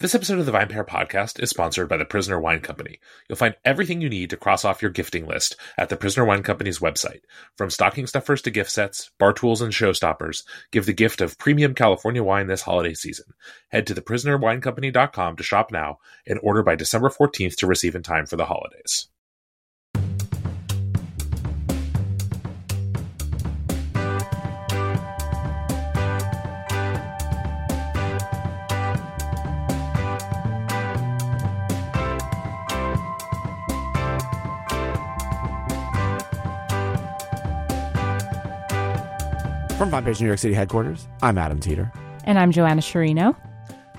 This episode of the VinePair podcast is sponsored by the Prisoner Wine Company. You'll find everything you need to cross off your gifting list at the Prisoner Wine Company's website. From stocking stuffers to gift sets, bar tools, and showstoppers, give the gift of premium California wine this holiday season. Head to theprisonerwinecompany.com to shop now and order by December 14th to receive in time for the holidays. From VinePair's New York City headquarters, I'm Adam Teeter, And I'm Joanna Sciarrino.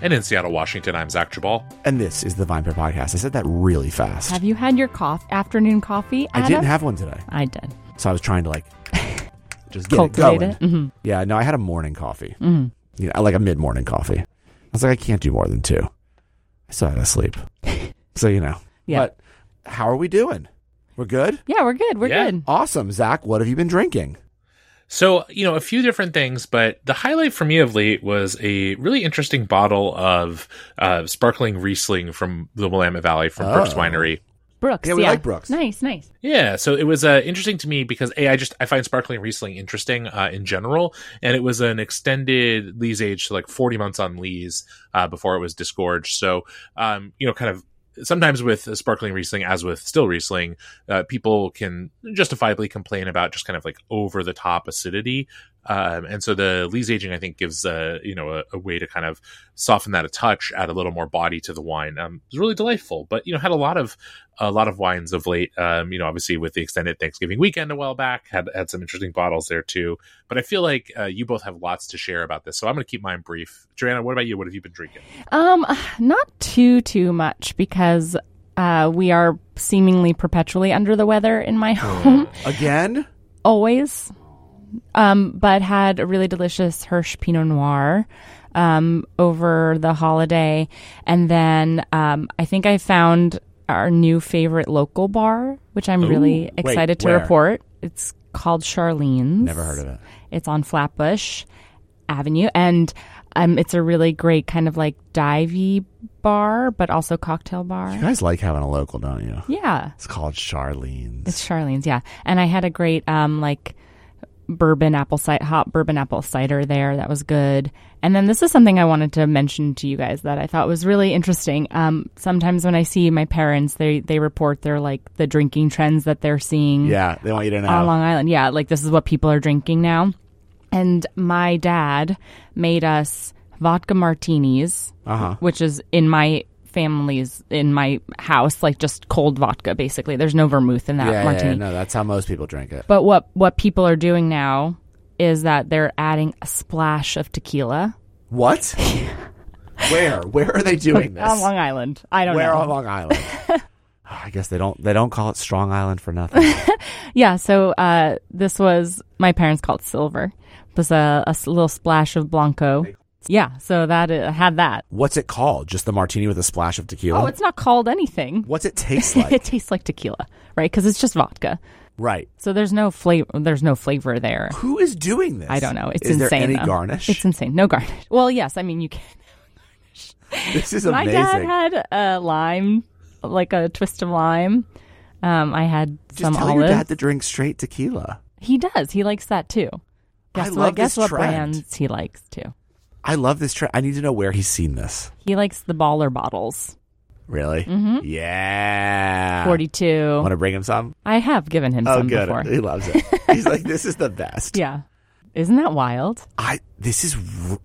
And in Seattle, Washington, I'm Zach Geballe. and this is the VinePair podcast. I said that really fast. Have you had your cough afternoon coffee? I didn't have one today, I did. so I was trying to like just get it Cultivate going. it. Mm-hmm. Yeah, no, I had a morning coffee. Mm-hmm. You know, like a mid morning coffee. I was like, I can't do more than two. I still had to sleep. so you know. Yeah. But how are we doing? We're good. Yeah, we're good. We're Yeah. good. Awesome, Zach. What have you been drinking? So, you know, a few different things, but the highlight for me of late was a really interesting bottle of uh, sparkling Riesling from the Willamette Valley from Brooks Oh. Winery. Brooks. Yeah, we like Brooks. Nice, nice. Yeah, so it was uh, interesting to me because a I just I find sparkling Riesling interesting uh, in general, and it was an extended lees age, so like forty months on lees uh, before it was disgorged. So, um, you know, kind of sometimes with sparkling Riesling, as with still Riesling, uh, people can justifiably complain about just kind of like over the top acidity. Um, and so the lees aging, I think, gives uh, you know a, a way to kind of soften that a touch, add a little more body to the wine. Um, it was really delightful, but you know had a lot of a lot of wines of late. Um, you know, obviously with the extended Thanksgiving weekend a while back, had had some interesting bottles there too. But I feel like uh, you both have lots to share about this, so I'm going to keep mine brief. Joanna, what about you? What have you been drinking? Um, not too too much because uh, we are seemingly perpetually under the weather in my home. Again? Always. Um, but had a really delicious Hirsch Pinot Noir um, over the holiday, and then um, I think I found our new favorite local bar, which I'm really excited Wait, to where? report. It's called Charlene's. Never heard of it. It's on Flatbush Avenue, and um, it's a really great kind of like divey bar, but also cocktail bar. You guys like having a local, don't you? Yeah, It's called Charlene's. it's Charlene's. Yeah, and I had a great um like bourbon apple cider, hot bourbon apple cider there. That was good. And then this is something I wanted to mention to you guys that I thought was really interesting. Um, sometimes when I see my parents, they they report their like the drinking trends that they're seeing yeah, they want you to know. on Long Island. Yeah, like this is what people are drinking now. And my dad made us vodka martinis, Uh-huh. which is in my family's in my house, like just cold vodka. Basically, there's no vermouth in that yeah, martini. yeah, no, that's how most people drink it. But what what people are doing now is that they're adding a splash of tequila What? Where? Where are they doing this? on Long Island. I don't Where know. on Long Island? I guess they don't they don't call it Strong Island for nothing. Yeah, so uh, this was my parents called silver. It was a little splash of blanco. Yeah, so that uh, had that. What's it called? Just the martini with a splash of tequila? Oh, it's not called anything. What's it taste like? it tastes like tequila, right? Because it's just vodka. right. So there's no flavor. There's no flavor there. Who is doing this? I don't know. It's is insane. there any though. garnish? It's insane. No garnish. Well, yes. I mean, you can. this is My amazing. dad had a lime, like a twist of lime. Um, I had Just some tell olives. your dad to drink straight tequila. He does. He likes that too. Guess I what? guess what trend. brands he likes too. I love this trend. I need to know where he's seen this. He likes the baller bottles. Really? Mhm. Yeah. Forty-two. Want to bring him some? I have given him Oh, some good. before. He loves it. He's like, this is the best. Yeah. Isn't that wild? I. This is. r-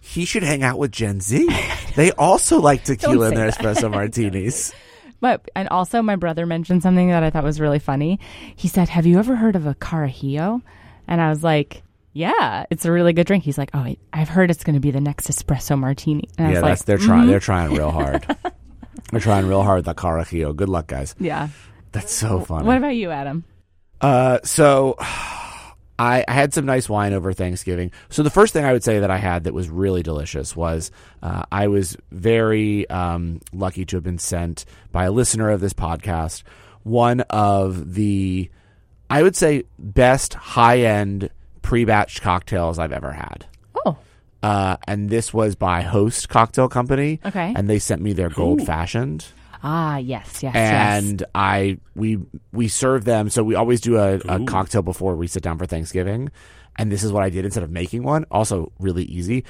He should hang out with Gen Z. They also like tequila in their that. espresso martinis. But and also my brother mentioned something that I thought was really funny. He said, "Have you ever heard of a carajillo?" And I was like, "Yeah, it's a really good drink." He's like, "Oh, I- I've heard it's going to be the next espresso martini." And yeah, that's like, they're trying. They're trying real hard. they're trying real hard. with The Carajillo. Good luck, guys. "Yeah." That's so funny. What about you, Adam? Uh, so I, I had some nice wine over Thanksgiving. So the first thing I would say that I had that was really delicious was uh, I was very um, lucky to have been sent by a listener of this podcast one of the I would say best high end pre batched cocktails I've ever had. Oh, uh, and this was by Hoste Cocktail Company, Okay. and they sent me their gold fashioned. ah, yes, yes, yes. and I we we serve them. So we always do a, a cocktail before we sit down for Thanksgiving, and this is what I did instead of making one. Also, really easy.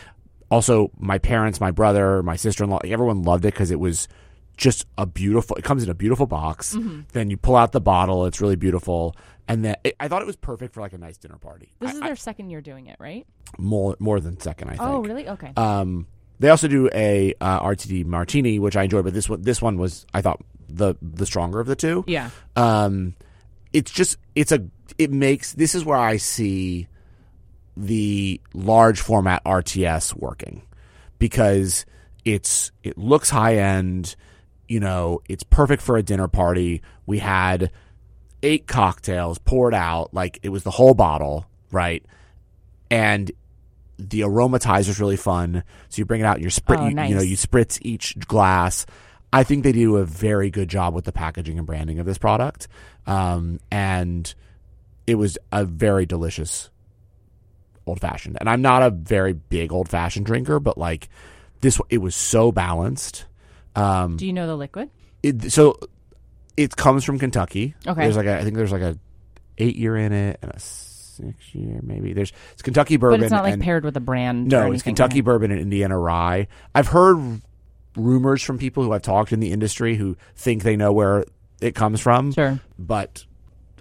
Also, my parents, my brother, my sister in law, everyone loved it because it was just a beautiful. It comes in a beautiful box. Mm-hmm. Then you pull out the bottle. It's really beautiful. And then it, I thought it was perfect for like a nice dinner party. This I- is I- their second year doing it, right? more more than second. I think. Oh, really? Okay. Um, they also do a uh, RTD martini, which I enjoy, but this one this one was I thought the the stronger of the two. yeah. Um, it's just it's a it makes this is where I see the large format RTS working because it's it looks high end, you know, it's perfect for a dinner party. We had eight cocktails poured out like it was the whole bottle, right? And the aromatizer is really fun. So you bring it out, you're sprit, Oh, you, you know, you spritz each glass. I think they do a very good job with the packaging and branding of this product, um, and it was a very delicious old fashioned. And I'm not a very big old fashioned drinker, but like this, it was so balanced. Um, Do you know the liquid? it, so it comes from Kentucky. Okay. There's like a, I think there's like a eight year in it and a six year maybe. There's it's Kentucky bourbon. But it's not like and, paired with a brand. no, it's Kentucky right? bourbon and Indiana rye. I've heard rumors from people who I've talked in the industry who think they know where it comes from, Sure. but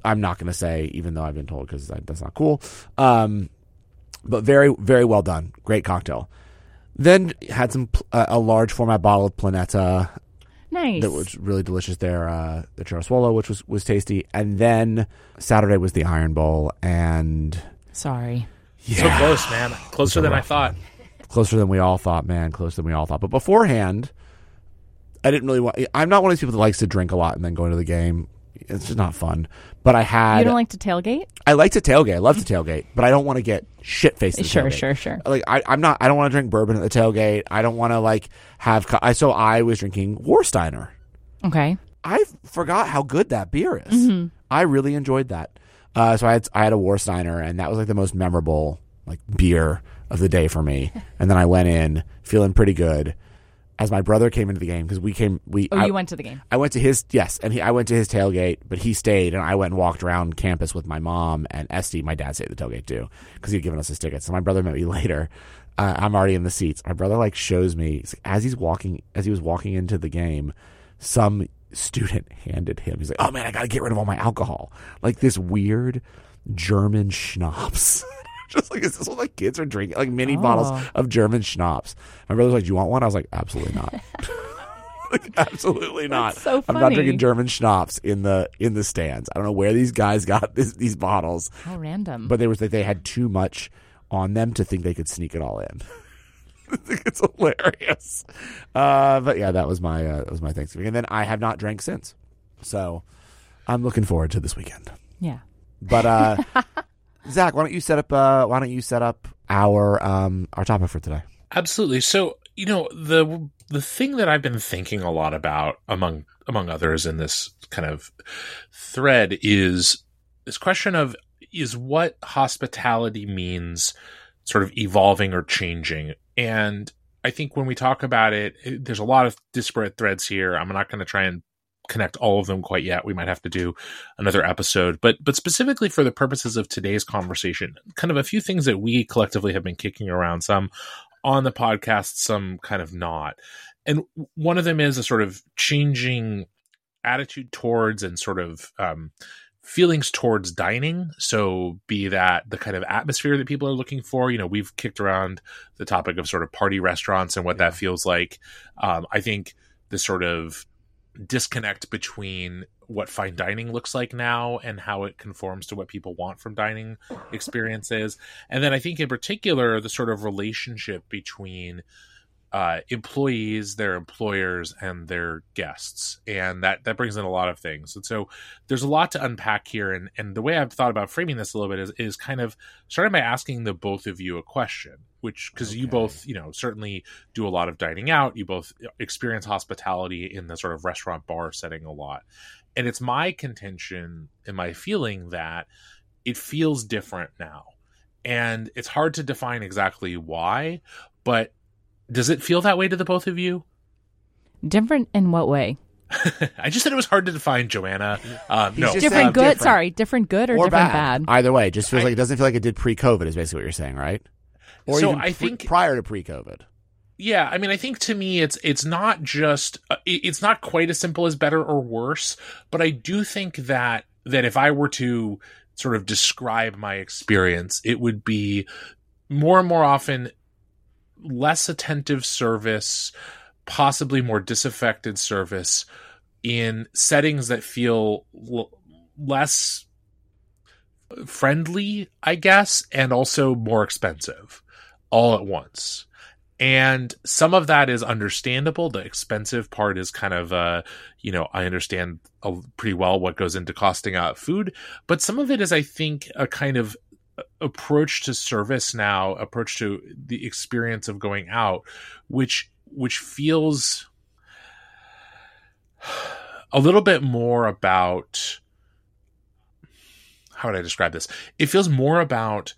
I'm not going to say, even though I've been told because that's not cool. Um, but very, very well done. Great cocktail. Then had some uh, a large format bottle of Planeta Nice. that was really delicious there. Uh, the Churro Swallow, which was was tasty, and then Saturday was the Iron Bowl, and Sorry. So close, man. Closer than I thought. closer than we all thought, man, closer than we all thought. But beforehand, I didn't really want. I'm not one of these people that likes to drink a lot and then go into the game. It's just not fun. But I had. You don't like to tailgate? I like to tailgate. I love to tailgate, but I don't want to get shit faced. Sure, sure, sure. Like I, I'm not. I don't want to drink bourbon at the tailgate. I don't want to like have. co- I so I was drinking Warsteiner. Okay. I forgot how good that beer is. I really enjoyed that. Uh, so I had I had a Warsteiner, and that was like the most memorable like beer of the day for me. and then I went in feeling pretty good. As my brother came into the game because we came we Oh, I, you went to the game. I went to his yes, and he, I went to his tailgate, but he stayed, and I went and walked around campus with my mom and Esty. My dad stayed at the tailgate too because he'd given us his tickets. So my brother met me later. Uh, I'm already in the seats. My brother like shows me as he's walking as he was walking into the game, some student handed him. He's like, "Oh man, I gotta get rid of all my alcohol." Like this weird German schnapps. Just like is this what like kids are drinking? Like mini Oh. bottles of German schnapps. My brother's like, "Do you want one?" I was like, "Absolutely not." like, absolutely not. That's so I'm not drinking German schnapps in the in the stands. I don't know where these guys got this, these bottles, How random. but they was that they had too much on them to think they could sneak it all in. I think it's hilarious. Uh, but yeah, that was my uh, that was my Thanksgiving, and then I have not drank since. So I'm looking forward to this weekend. yeah. But uh, Zach, why don't you set up? Uh, why don't you set up our um, our topic for today? Absolutely. So, you know, the the thing that I've been thinking a lot about among among others in this kind of thread is this question of is what hospitality means sort of evolving or changing. And I think when we talk about it, it there's a lot of disparate threads here. I'm not going to try and connect all of them quite yet. We might have to do another episode, but but specifically for the purposes of today's conversation, kind of a few things that we collectively have been kicking around some on the podcast, some kind of not. And one of them is a sort of changing attitude towards and sort of um, feelings towards dining. So, be that the kind of atmosphere that people are looking for. You know, we've kicked around the topic of sort of party restaurants and what that feels like. Um, I think the sort of disconnect between what fine dining looks like now and how it conforms to what people want from dining experiences. And then I think in particular the sort of relationship between uh, employees, their employers, and their guests, and that that brings in a lot of things. And so there's a lot to unpack here. And and the way I've thought about framing this a little bit is is kind of starting by asking the both of you a question, which because you both you know certainly do a lot of dining out, you both experience hospitality in the sort of restaurant bar setting a lot, and it's my contention and my feeling that it feels different now. And it's hard to define exactly why, but does it feel that way to the both of you? Different in what way? I just said it was hard to define, Joanna. Um, no, different saying good. different. Sorry, different good or, or different bad. bad. Either way, it just feels I- like it doesn't feel like it did pre-COVID. Is basically what you're saying, right? Or So even I pre- think- prior to pre-COVID. yeah. I mean, I think to me, it's it's not just uh, it's not quite as simple as better or worse, but I do think that that if I were to sort of describe my experience, it would be more and more often less attentive service, possibly more disaffected service in settings that feel l- less friendly, I guess, and also more expensive all at once. And some of that is understandable. The expensive part is kind of, uh, you know, I understand pretty well what goes into costing out food, but some of it is, I think, a kind of approach to service now, approach to the experience of going out, which which feels a little bit more about how would I describe this? It feels more about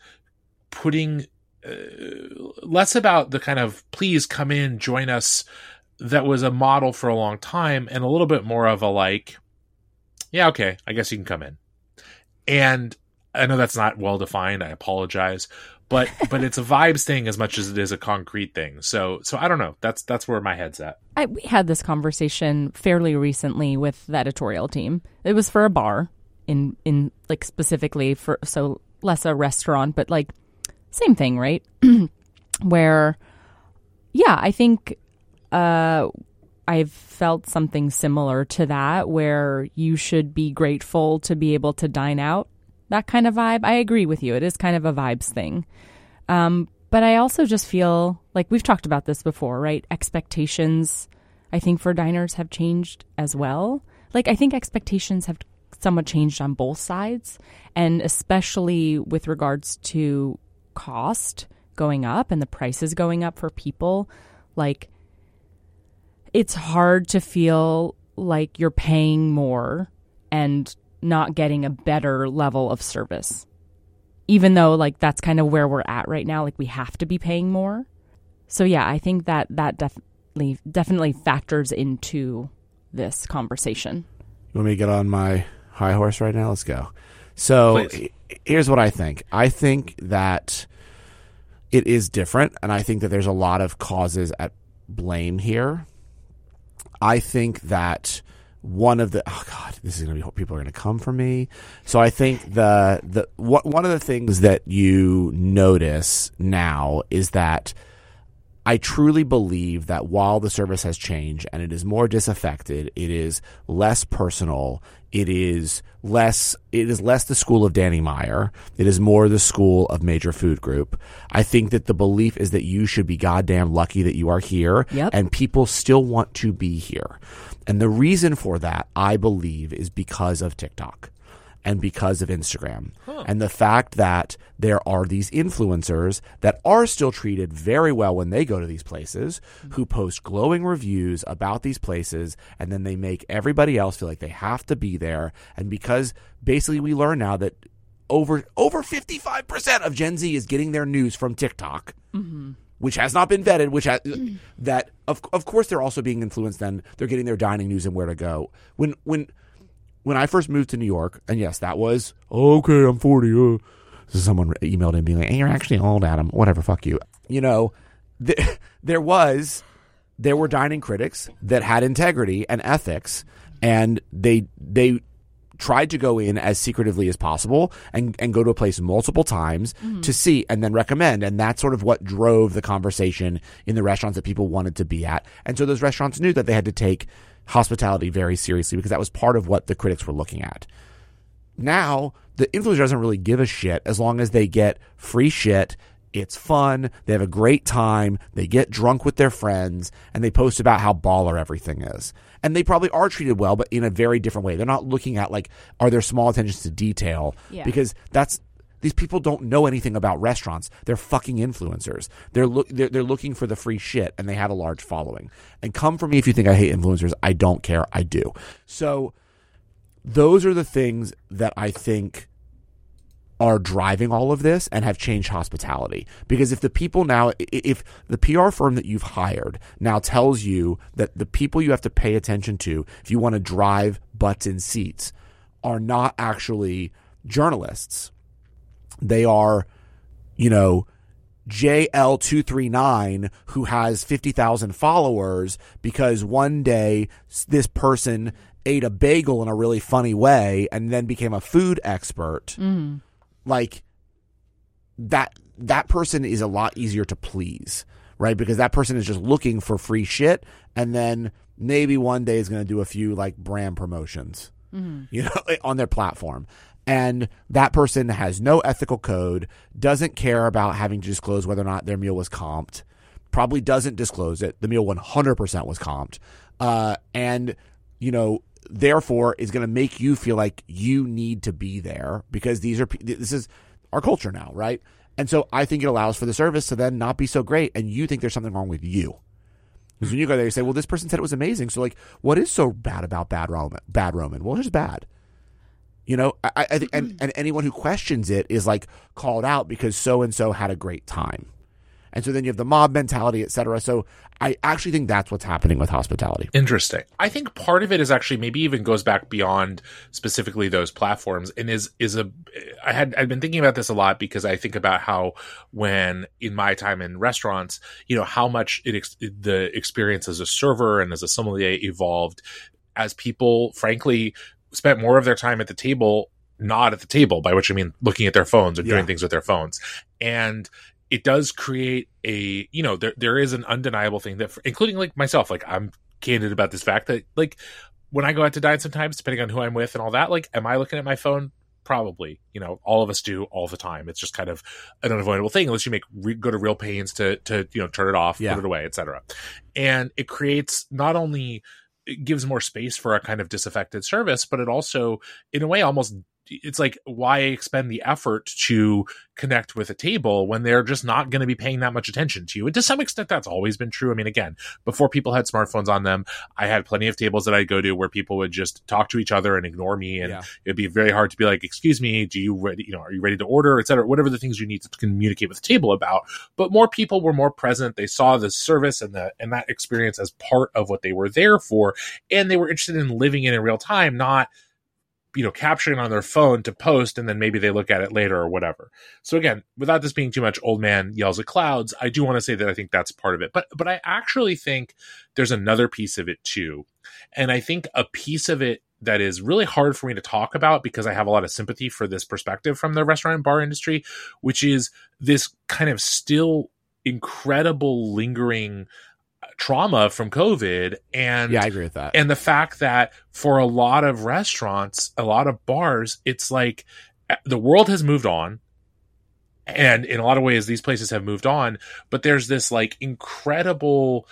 putting uh, less about the kind of please come in, join us that was a model for a long time, and a little bit more of a like, yeah, okay, I guess you can come in. And I know that's not well defined. I apologize, but but it's a vibes thing as much as it is a concrete thing. So so I don't know. That's that's where my head's at. I, we had this conversation fairly recently with the editorial team. It was for a bar in in like specifically for so less a restaurant, but like same thing, right? Where yeah, I think uh I've felt something similar to that where you should be grateful to be able to dine out. That kind of vibe. I agree with you. It is kind of a vibes thing. Um, but I also just feel like we've talked about this before, right? Expectations, I think, for diners have changed as well. Like, I think expectations have somewhat changed on both sides, and especially with regards to cost going up and the prices going up for people. Like, it's hard to feel like you're paying more and not getting a better level of service even though like that's kind of where we're at right now like we have to be paying more so yeah i think that that definitely definitely factors into this conversation You want me to get on my high horse right now? Let's go. So Please. here's what I think. I think that it is different, and I think that there's a lot of causes at blame here. I think that one of the oh god, this is gonna be people are gonna come for me. So I think the the what one of the things that you notice now is that I truly believe that while the service has changed and it is more disaffected, it is less personal, it is less it is less the school of Danny Meyer, it is more the school of Major Food Group. I think that the belief is that you should be goddamn lucky that you are here Yep. and people still want to be here. And the reason for that, I believe, is because of TikTok and because of Instagram. And the fact that there are these influencers that are still treated very well when they go to these places, hmm. who post glowing reviews about these places, and then they make everybody else feel like they have to be there. And because basically we learn now that over over 55% of Gen Z is getting their news from TikTok mm-hmm. Which has not been vetted, which has, that of of course they're also being influenced. Then they're getting their dining news and where to go. When when when I first moved to New York, and yes, that was okay. I'm 40. Uh, someone emailed in being like, "Hey, you're actually old, Adam. Whatever, fuck you." You know, th- there was there were dining critics that had integrity and ethics, and they they tried to go in as secretively as possible and, and go to a place multiple times mm-hmm. to see and then recommend. And that's sort of what drove the conversation in the restaurants that people wanted to be at. And so those restaurants knew that they had to take hospitality very seriously because that was part of what the critics were looking at. Now, the influencer doesn't really give a shit as long as they get free shit. It's fun. They have a great time. They get drunk with their friends and they post about how baller everything is. And they probably are treated well, but in a very different way. They're not looking at like, are there small attentions to detail? Yeah. Because that's, these people don't know anything about restaurants. They're fucking influencers. They're, look, they're they're looking for the free shit, and they have a large following. And come for me if you think I hate influencers. I don't care. I do. So those are the things that I think are driving all of this and have changed hospitality. Because if the people now, if the PR firm that you've hired now tells you that the people you have to pay attention to, if you want to drive butts in seats, are not actually journalists, they are, you know, JL239 who has 50,000 followers because one day this person ate a bagel in a really funny way and then became a food expert. Mm-hmm. Like that that person is a lot easier to please, right? Because that person is just looking for free shit and then maybe one day is going to do a few like brand promotions. Mm-hmm. You know, on their platform and that person has no ethical code, doesn't care about having to disclose whether or not their meal was comped, probably doesn't disclose it. The meal 100% was comped. Uh, and, you know, therefore is going to make you feel like you need to be there because these are, this is our culture now, right? And so I think it allows for the service to then not be so great and you think there's something wrong with you. Because when you go there, you say, well, this person said it was amazing. So, like, what is so bad about Bad Roman? Bad Roman? Well, it's bad. You know, I, I think, and, and anyone who questions it is like called out because so and so had a great time. And so then you have the mob mentality, et cetera. So I actually think that's what's happening with hospitality. Interesting. I think part of it is actually maybe even goes back beyond specifically those platforms and is is a I had I've been thinking about this a lot because I think about how when in my time in restaurants, you know, how much it the experience as a server and as a sommelier evolved as people frankly spent more of their time at the table not at the table by which i mean looking at their phones or doing things with their phones and it does create a you know there there is an undeniable thing that including like myself like i'm candid about this fact that like when i go out to dine sometimes depending on who i'm with and all that like am i looking at my phone? Probably you know all of us do all the time. It's just kind of an unavoidable thing unless you make re- go to real pains to to you know turn it off Yeah. put it away etc and it creates not only it gives more space for a kind of disaffected service but it also in a way almost it's like why expend the effort to connect with a table when they're just not going to be paying that much attention to you? And to some extent that's always been true. I mean again before people had smartphones on them i had plenty of tables that i'd go to where people would just talk to each other and ignore me and Yeah. it'd be very hard to be like excuse me do you ready you know are you ready to order? etc whatever the things you need to communicate with the table about. But more people were more present. They saw the service and the and that experience as part of what they were there for and they were interested in living it in real time not you know capturing on their phone to post and then maybe they look at it later or whatever. So again without this being too much old man yells at clouds. I do want to say that i think that's part of it. But but i actually think there's another piece of it too. And i think a piece of it that is really hard for me to talk about because i have a lot of sympathy for this perspective from the restaurant and bar industry which is this kind of still incredible lingering trauma from covid and Yeah, I agree with that. and the fact that for a lot of restaurants, a lot of bars, it's like uh, the world has moved on. And in a lot of ways, these places have moved on, but there's this like incredible,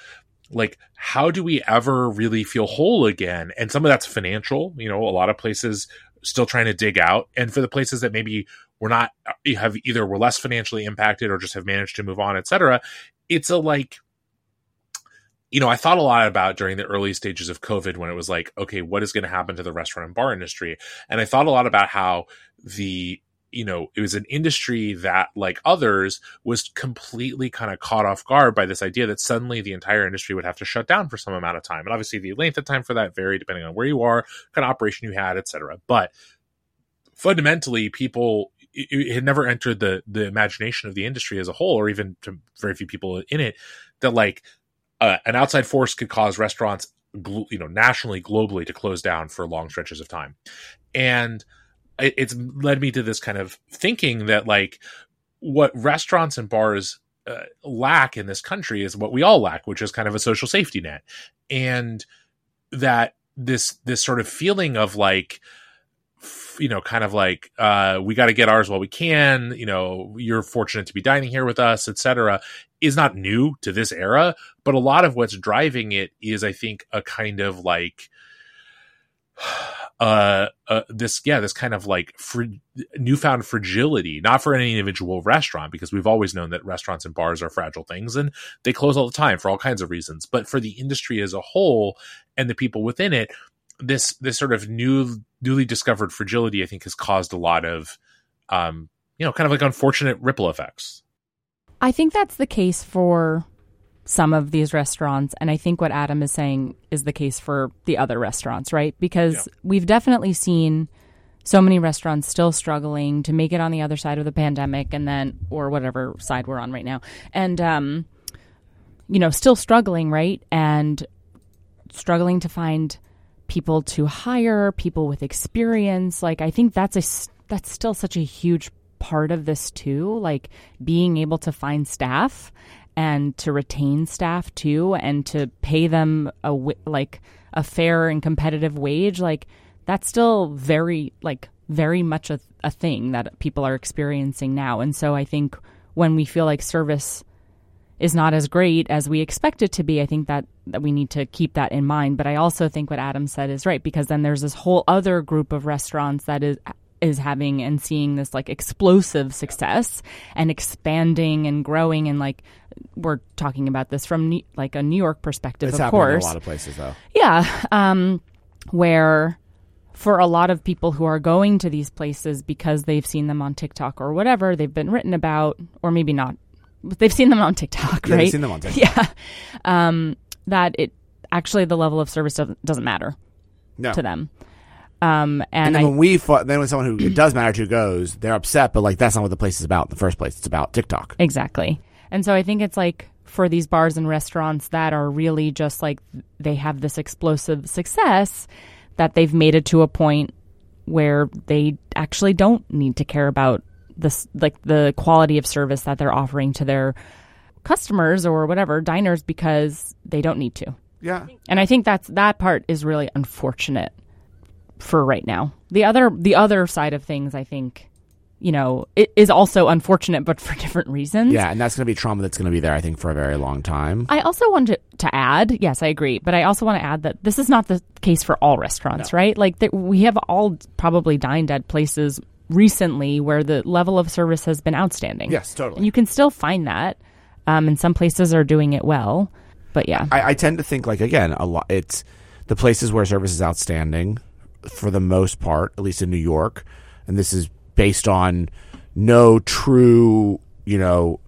like, how do we ever really feel whole again? And some of that's financial, you know, a lot of places still trying to dig out. And for the places that maybe we're not, uh, have either were less financially impacted or just have managed to move on, et cetera, it's a like, you know, I thought a lot about during the early stages of COVID when it was like, okay, what is going to happen to the restaurant and bar industry? And I thought a lot about how the, you know, it was an industry that, like others, was completely kind of caught off guard by this idea that suddenly the entire industry would have to shut down for some amount of time. And obviously, the length of time for that varied depending on where you are, kind of operation you had, et cetera. But fundamentally, people it, it had never entered the the imagination of the industry as a whole, or even to very few people in it, that like uh, an outside force could cause restaurants, you know, nationally, globally, to close down for long stretches of time, and it, it's led me to this kind of thinking that like what restaurants and bars uh, lack in this country is what we all lack, which is kind of a social safety net, and that this this sort of feeling of like you know kind of like uh we got to get ours while we can you know you're fortunate to be dining here with us etc is not new to this era but a lot of what's driving it is i think a kind of like uh, uh this yeah this kind of like fr- newfound fragility not for any individual restaurant because we've always known that restaurants and bars are fragile things and they close all the time for all kinds of reasons but for the industry as a whole and the people within it this this sort of new newly discovered fragility i think has caused a lot of um you know, kind of like unfortunate ripple effects. I think that's the case for some of these restaurants. And I think what Adam is saying is the case for the other restaurants, right? Because yeah. we've definitely seen so many restaurants still struggling to make it on the other side of the pandemic and then, or whatever side we're on right now. And, um, you know, still struggling, right? And struggling to find people to hire, people with experience. Like, I think that's a, that's still such a huge part of this too, like being able to find staff and to retain staff too and to pay them a like a fair and competitive wage like that's still very like very much a, a thing that people are experiencing now. And so i think when we feel like service is not as great as we expect it to be i think that that we need to keep that in mind. But i also think what adam said is right because then there's this whole other group of restaurants that is is having and seeing this like explosive success and expanding and growing and like we're talking about this from like a New York perspective, it's of course. a lot of places, though. Yeah, um, where for a lot of people who are going to these places because they've seen them on TikTok or whatever, they've been written about, or maybe not. They've seen them on TikTok, yeah, right? They've seen them on TikTok. Yeah, um, that it actually the level of service doesn't, doesn't matter no. to them. Um, and, and then I, when we fought, then when someone who it does matter to goes, they're upset, but like that's not what the place is about in the first place. It's about TikTok. Exactly. And so I think it's like for these bars and restaurants that are really just like they have this explosive success that they've made it to a point where they actually don't need to care about this like the quality of service that they're offering to their customers or whatever diners because they don't need to. Yeah. And I think that's that part is really unfortunate for right now. The other the other side of things I think you know, it is also unfortunate, but for different reasons. Yeah, and that's going to be trauma that's going to be there, I think, for a very long time. I also want to, to add, yes, I agree, but I also want to add that this is not the case for all restaurants, no. right? Like, we have all probably dined at places recently where the level of service has been outstanding. Yes, totally. And you can still find that, um, and some places are doing it well, but yeah. I, I tend to think, like, again, a lot, it's the places where service is outstanding for the most part, at least in New York, and this is based on no true, you know,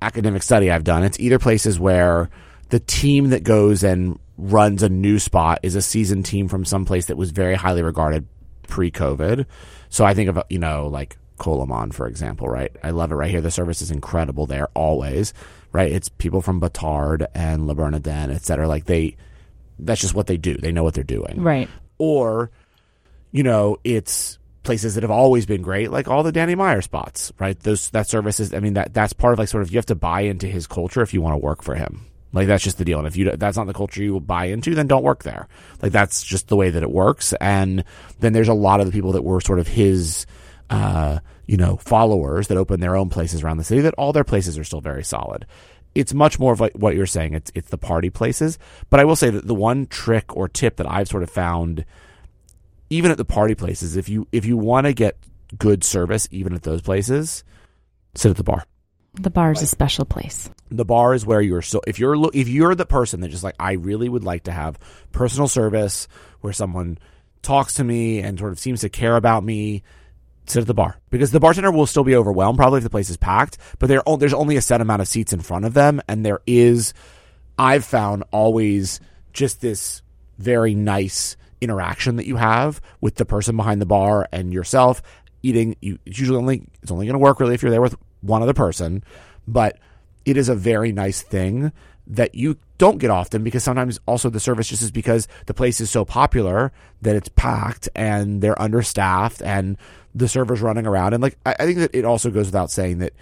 academic study I've done. It's either places where the team that goes and runs a new spot is a seasoned team from some place that was very highly regarded pre-COVID. So I think of you know like Koloman, for example, right? I love it right here. The service is incredible there always, right? It's people from Batard and Le Bernardin, et cetera. Like they, that's just what they do. They know what they're doing, right? Or, you know, it's places that have always been great, like all the Danny Meyer spots, right? Those that service is, I mean, that that's part of like sort of you have to buy into his culture if you want to work for him. Like that's just the deal. And if you that's not the culture you buy into, then don't work there. Like that's just the way that it works. And then there's a lot of the people that were sort of his, uh, you know, followers that open their own places around the city. That all their places are still very solid. It's much more of like what you're saying. It's it's the party places. But I will say that the one trick or tip that I've sort of found even at the party places, if you if you want to get good service, even at those places, sit at the bar. The bar is like, a special place. The bar is where you're so if you're if you're the person that just like I really would like to have personal service where someone talks to me and sort of seems to care about me sit at the bar because the bartender will still be overwhelmed probably if the place is packed but there there's only a set amount of seats in front of them and there is I've found always just this very nice interaction that you have with the person behind the bar and yourself eating you it's usually only it's only going to work really if you're there with one other person but it is a very nice thing that you don't get often because sometimes also the service just is because the place is so popular that it's packed and they're understaffed and the server's running around and like I, I think that it also goes without saying that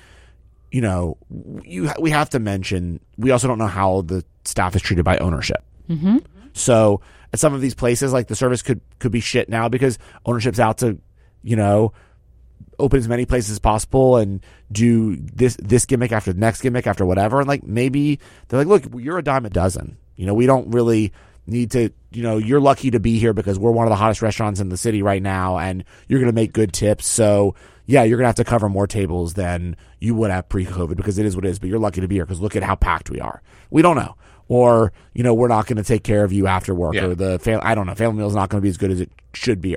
you know you we have to mention we also don't know how the staff is treated by ownership mm-hmm. so at some of these places, like the service could could be shit now because ownership's out to, you know, open as many places as possible and do this this gimmick after the next gimmick after whatever. And like maybe they're like, look, you're a dime a dozen. You know, we don't really need to. You know, you're lucky to be here because we're one of the hottest restaurants in the city right now, and you're going to make good tips. So yeah, you're going to have to cover more tables than you would have pre-COVID because it is what it is. But you're lucky to be here because look at how packed we are. We don't know or you know we're not going to take care of you after work yeah. or the family I don't know family meal is not going to be as good as it should be.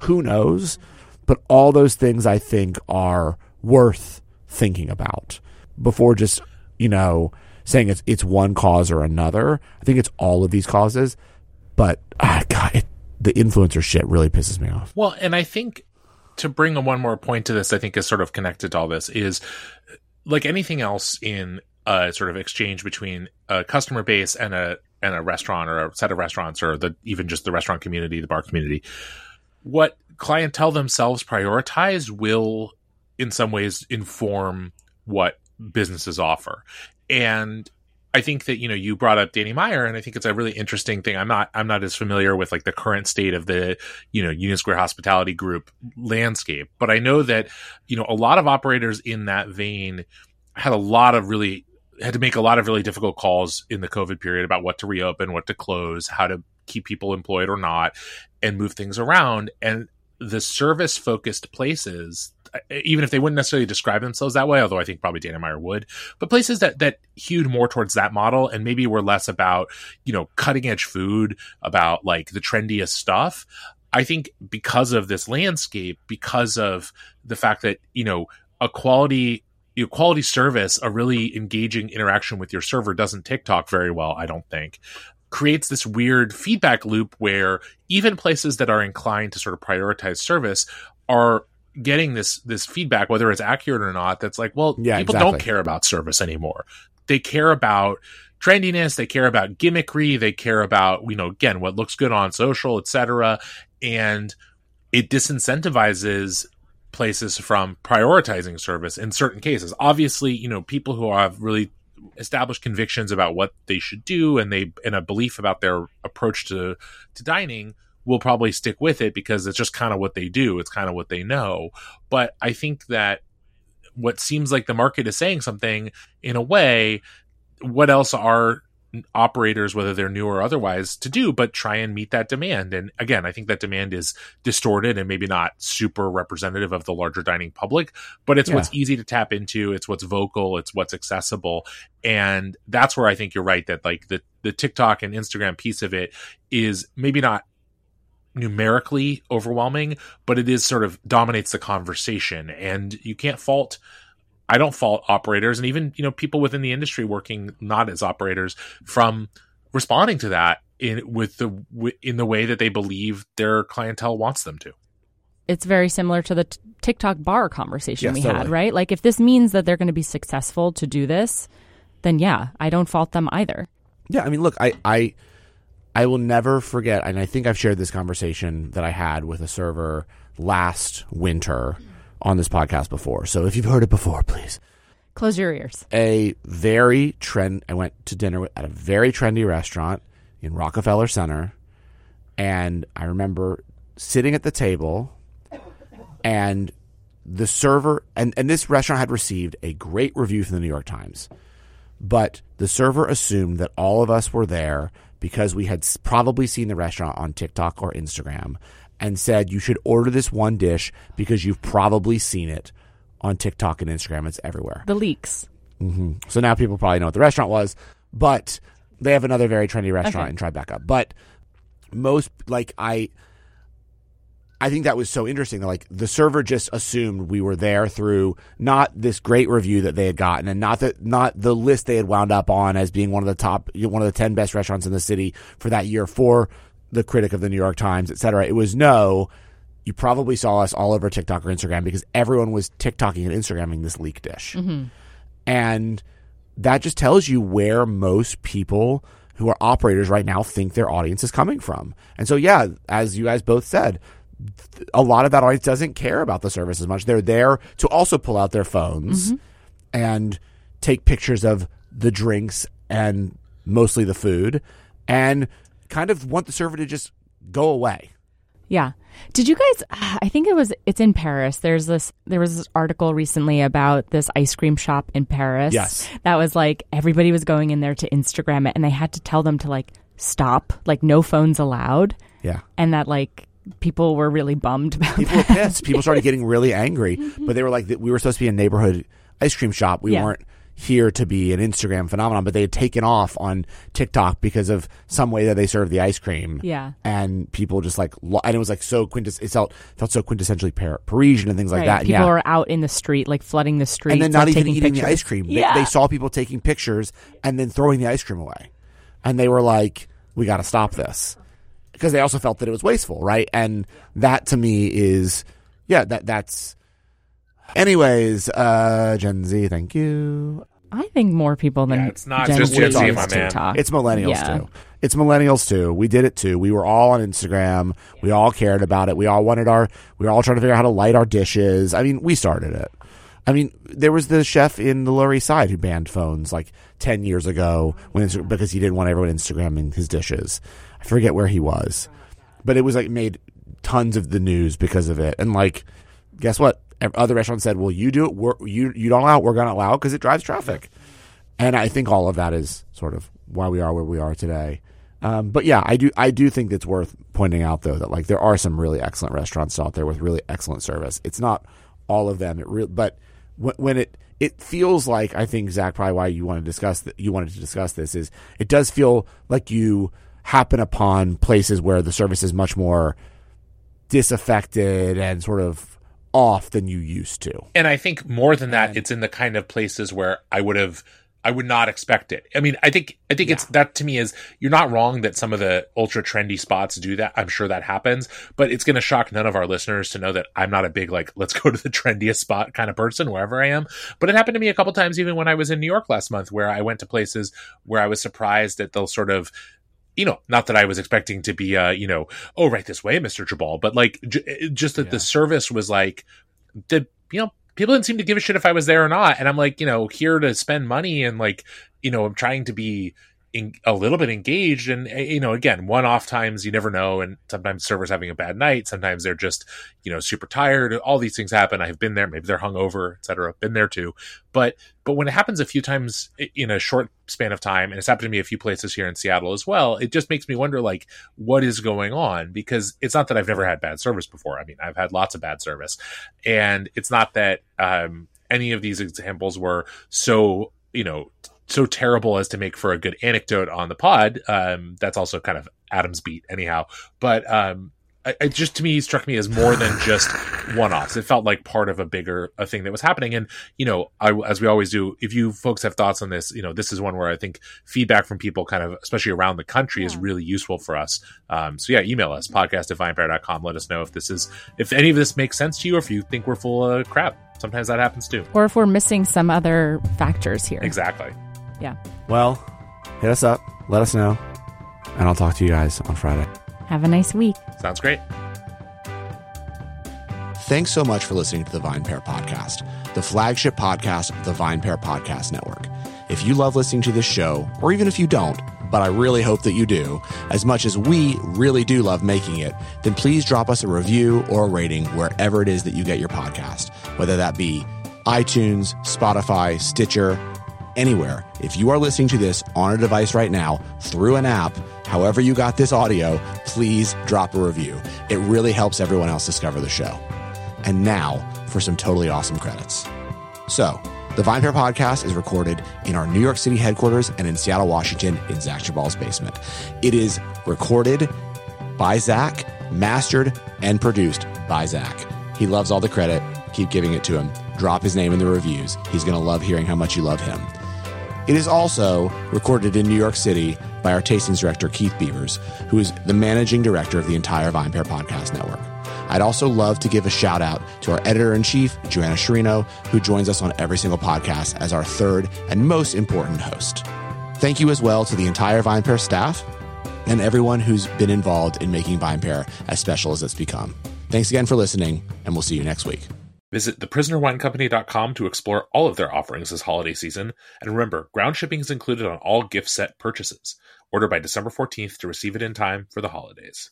Who knows? But all those things I think are worth thinking about before just, you know, saying it's it's one cause or another. I think it's all of these causes, but ah, God, it, the influencer shit really pisses me off. Well, and I think to bring one more point to this, I think is sort of connected to all this is like anything else in a sort of exchange between a customer base and a and a restaurant or a set of restaurants or the even just the restaurant community, the bar community. What clientele themselves prioritize will in some ways inform what businesses offer. And I think that you know you brought up Danny Meyer, and I think it's a really interesting thing. I'm not I'm not as familiar with like the current state of the you know Union Square Hospitality Group landscape, but I know that you know a lot of operators in that vein had a lot of really had to make a lot of really difficult calls in the COVID period about what to reopen, what to close, how to keep people employed or not, and move things around. And the service focused places even if they wouldn't necessarily describe themselves that way, although I think probably Danny Meyer would, but places that that hewed more towards that model and maybe were less about, you know, cutting edge food, about like the trendiest stuff. I think because of this landscape, because of the fact that, you know, a quality you know, quality service, a really engaging interaction with your server doesn't TikTok very well, I don't think creates this weird feedback loop where even places that are inclined to sort of prioritize service are getting this this feedback, whether it's accurate or not, that's like, well, yeah, people exactly. don't care about service anymore. They care about trendiness, they care about gimmickry, they care about, you know, again, what looks good on social, etc. And it disincentivizes places from prioritizing service in certain cases. Obviously, you know, people who have really established convictions about what they should do and they and a belief about their approach to to dining will probably stick with it because it's just kind of what they do. It's kind of what they know. But I think that what seems like the market is saying something in a way, what else are operators, whether they're new or otherwise, to do, but try and meet that demand. And again, I think that demand is distorted and maybe not super representative of the larger dining public, but it's yeah. what's easy to tap into. It's what's vocal. It's what's accessible. And that's where I think you're right that like the, the TikTok and Instagram piece of it is maybe not numerically overwhelming, but it is sort of dominates the conversation. And you can't fault I don't fault operators and even, you know, people within the industry working not as operators from responding to that in with the in the way that they believe their clientele wants them to. It's very similar to the t- TikTok bar conversation yes, we totally. had, right? Like if this means that they're going to be successful to do this, then yeah, I don't fault them either. Yeah, I mean, look, I I I will never forget, and I think I've shared this conversation that I had with a server last winter on this podcast before. So if you've heard it before, please close your ears. A very trend. I went to dinner at a very trendy restaurant in Rockefeller Center, and I remember sitting at the table, and the server and, and this restaurant had received a great review from the New York Times, but the server assumed that all of us were there because we had probably seen the restaurant on TikTok or Instagram and said you should order this one dish because you've probably seen it on TikTok and Instagram. It's everywhere. The leeks. Mm-hmm. So now people probably know what the restaurant was, but they have another very trendy restaurant okay. in Tribeca. But most like I I think that was so interesting like the server just assumed we were there through not this great review that they had gotten and not that not the list they had wound up on as being one of the top one of the 10 best restaurants in the city for that year for the critic of the New York Times, etc. It was no you probably saw us all over TikTok or Instagram because everyone was TikToking and Instagramming this leek dish. Mm-hmm. And that just tells you where most people who are operators right now think their audience is coming from. And so, yeah, as you guys both said, a lot of that audience doesn't care about the service as much. They're there to also pull out their phones mm-hmm. and take pictures of the drinks and mostly the food and kind of want the server to just go away. Yeah. Did you guys I think it was it's in Paris. There's this there was this article recently about this ice cream shop in Paris. Yes. That was like everybody was going in there to Instagram it and they had to tell them to like stop, like no phones allowed. Yeah. And that like people were really bummed about people that. were pissed people started getting really angry but they were like we were supposed to be a neighborhood ice cream shop we yeah. weren't here to be an Instagram phenomenon, but they had taken off on TikTok because of some way that they served the ice cream. Yeah. And people just like, lo- and it was like so quintess, it felt, felt so quintessentially Par- Parisian and things like right. that. People yeah. were out in the street, like flooding the streets, and then not like, even eating pictures. the ice cream. They- Yeah. They, saw people taking pictures and then throwing the ice cream away. And they were like, we got to stop this. Because they also felt that it was wasteful, right? And that to me is, yeah, that that's. Anyways, uh, Gen Z, thank you. I think more people than Yeah, it's not Gen just Z Gen Z, use my man. TikTok. It's millennials Yeah. too. It's millennials too. We did it too. We were all on Instagram. We all cared about it. We all wanted our. We were all trying to figure out how to light our dishes. I mean, we started it. I mean, there was the chef in the Lower East Side who banned phones like ten years ago when because he didn't want everyone Instagramming his dishes. I forget where he was, but it was like made tons of the news because of it. And like, guess what? Other restaurants said, "Well, you do it. We're, you you don't allow it. We're going to allow it because it drives traffic." And I think all of that is sort of why we are where we are today. Um, but yeah, I do I do think it's worth pointing out though that like there are some really excellent restaurants out there with really excellent service. It's not all of them. It re- but when, when it it feels like I think Zach probably why you want to discuss that you wanted to discuss this is it does feel like you happen upon places where the service is much more disaffected and sort of off than you used to. and I think more than that, it's in the kind of places where I would have, I would not expect it. I mean, I think, I think it's that to me is you're not wrong that some of the ultra trendy spots do that. I'm sure that happens, but it's going to shock none of our listeners to know that I'm not a big like let's go to the trendiest spot kind of person wherever I am. But it happened to me a couple times, even when I was in New York last month, where I went to places where I was surprised that they'll sort of you know, not that I was expecting to be, uh, you know, oh, right this way, Mr. Geballe, but like, j- just that Yeah. the service was like, did, you know, people didn't seem to give a shit if I was there or not. And I'm like, you know, here to spend money and like, you know, I'm trying to be in, a little bit engaged. And, eh, you know, again, one off times you never know. And sometimes servers having a bad night. Sometimes they're just, you know, super tired. All these things happen. I have been there. Maybe they're hungover, et cetera. Been there too. But, but when it happens a few times in a short span of time, and it's happened to me a few places here in Seattle as well, it just makes me wonder, like, what is going on? Because it's not that I've never had bad service before. I mean, I've had lots of bad service, and it's not that um, any of these examples were so, you know, so terrible as to make for a good anecdote on the pod. Um, that's also kind of Adam's beat, anyhow. But um, I- it just to me struck me as more than just one-offs. It felt like part of a bigger a thing that was happening. And you know, I, as we always do, if you folks have thoughts on this, you know, this is one where I think feedback from people, kind of especially around the country, is really useful for us. Um, so yeah, email us podcast at vinepair.com. Let us know if this is if any of this makes sense to you, or if you think we're full of crap. Sometimes that happens too. or if we're missing some other factors here. Exactly. Yeah. Well, hit us up, let us know, and I'll talk to you guys on Friday. Have a nice week. Sounds great. Thanks so much for listening to the VinePair Podcast, the flagship podcast of the VinePair Podcast Network. If you love listening to this show, or even if you don't, but I really hope that you do, as much as we really do love making it, then please drop us a review or a rating wherever it is that you get your podcast, whether that be iTunes, Spotify, Stitcher, anywhere. If you are listening to this on a device right now through an app, however you got this audio, please drop a review. It really helps everyone else discover the show. And now for some totally awesome credits. So, the VinePair podcast is recorded in our New York City headquarters and in Seattle, Washington, in Zach Geballe's basement. It is recorded by Zach, mastered, and produced by Zach. He loves all the credit. Keep giving it to him. Drop his name in the reviews. He's going to love hearing how much you love him. It is also recorded in New York City by our tastings director, Keith Beavers, who is the managing director of the entire VinePair Podcast Network. I'd also love to give a shout out to our editor in chief, Joanna Sciarrino, who joins us on every single podcast as our third and most important host. Thank you as well to the entire VinePair staff and everyone who's been involved in making VinePair as special as it's become. Thanks again for listening, and we'll see you next week. Visit theprisonerwinecompany.com to explore all of their offerings this holiday season. And remember, ground shipping is included on all gift set purchases. Order by December 14th to receive it in time for the holidays.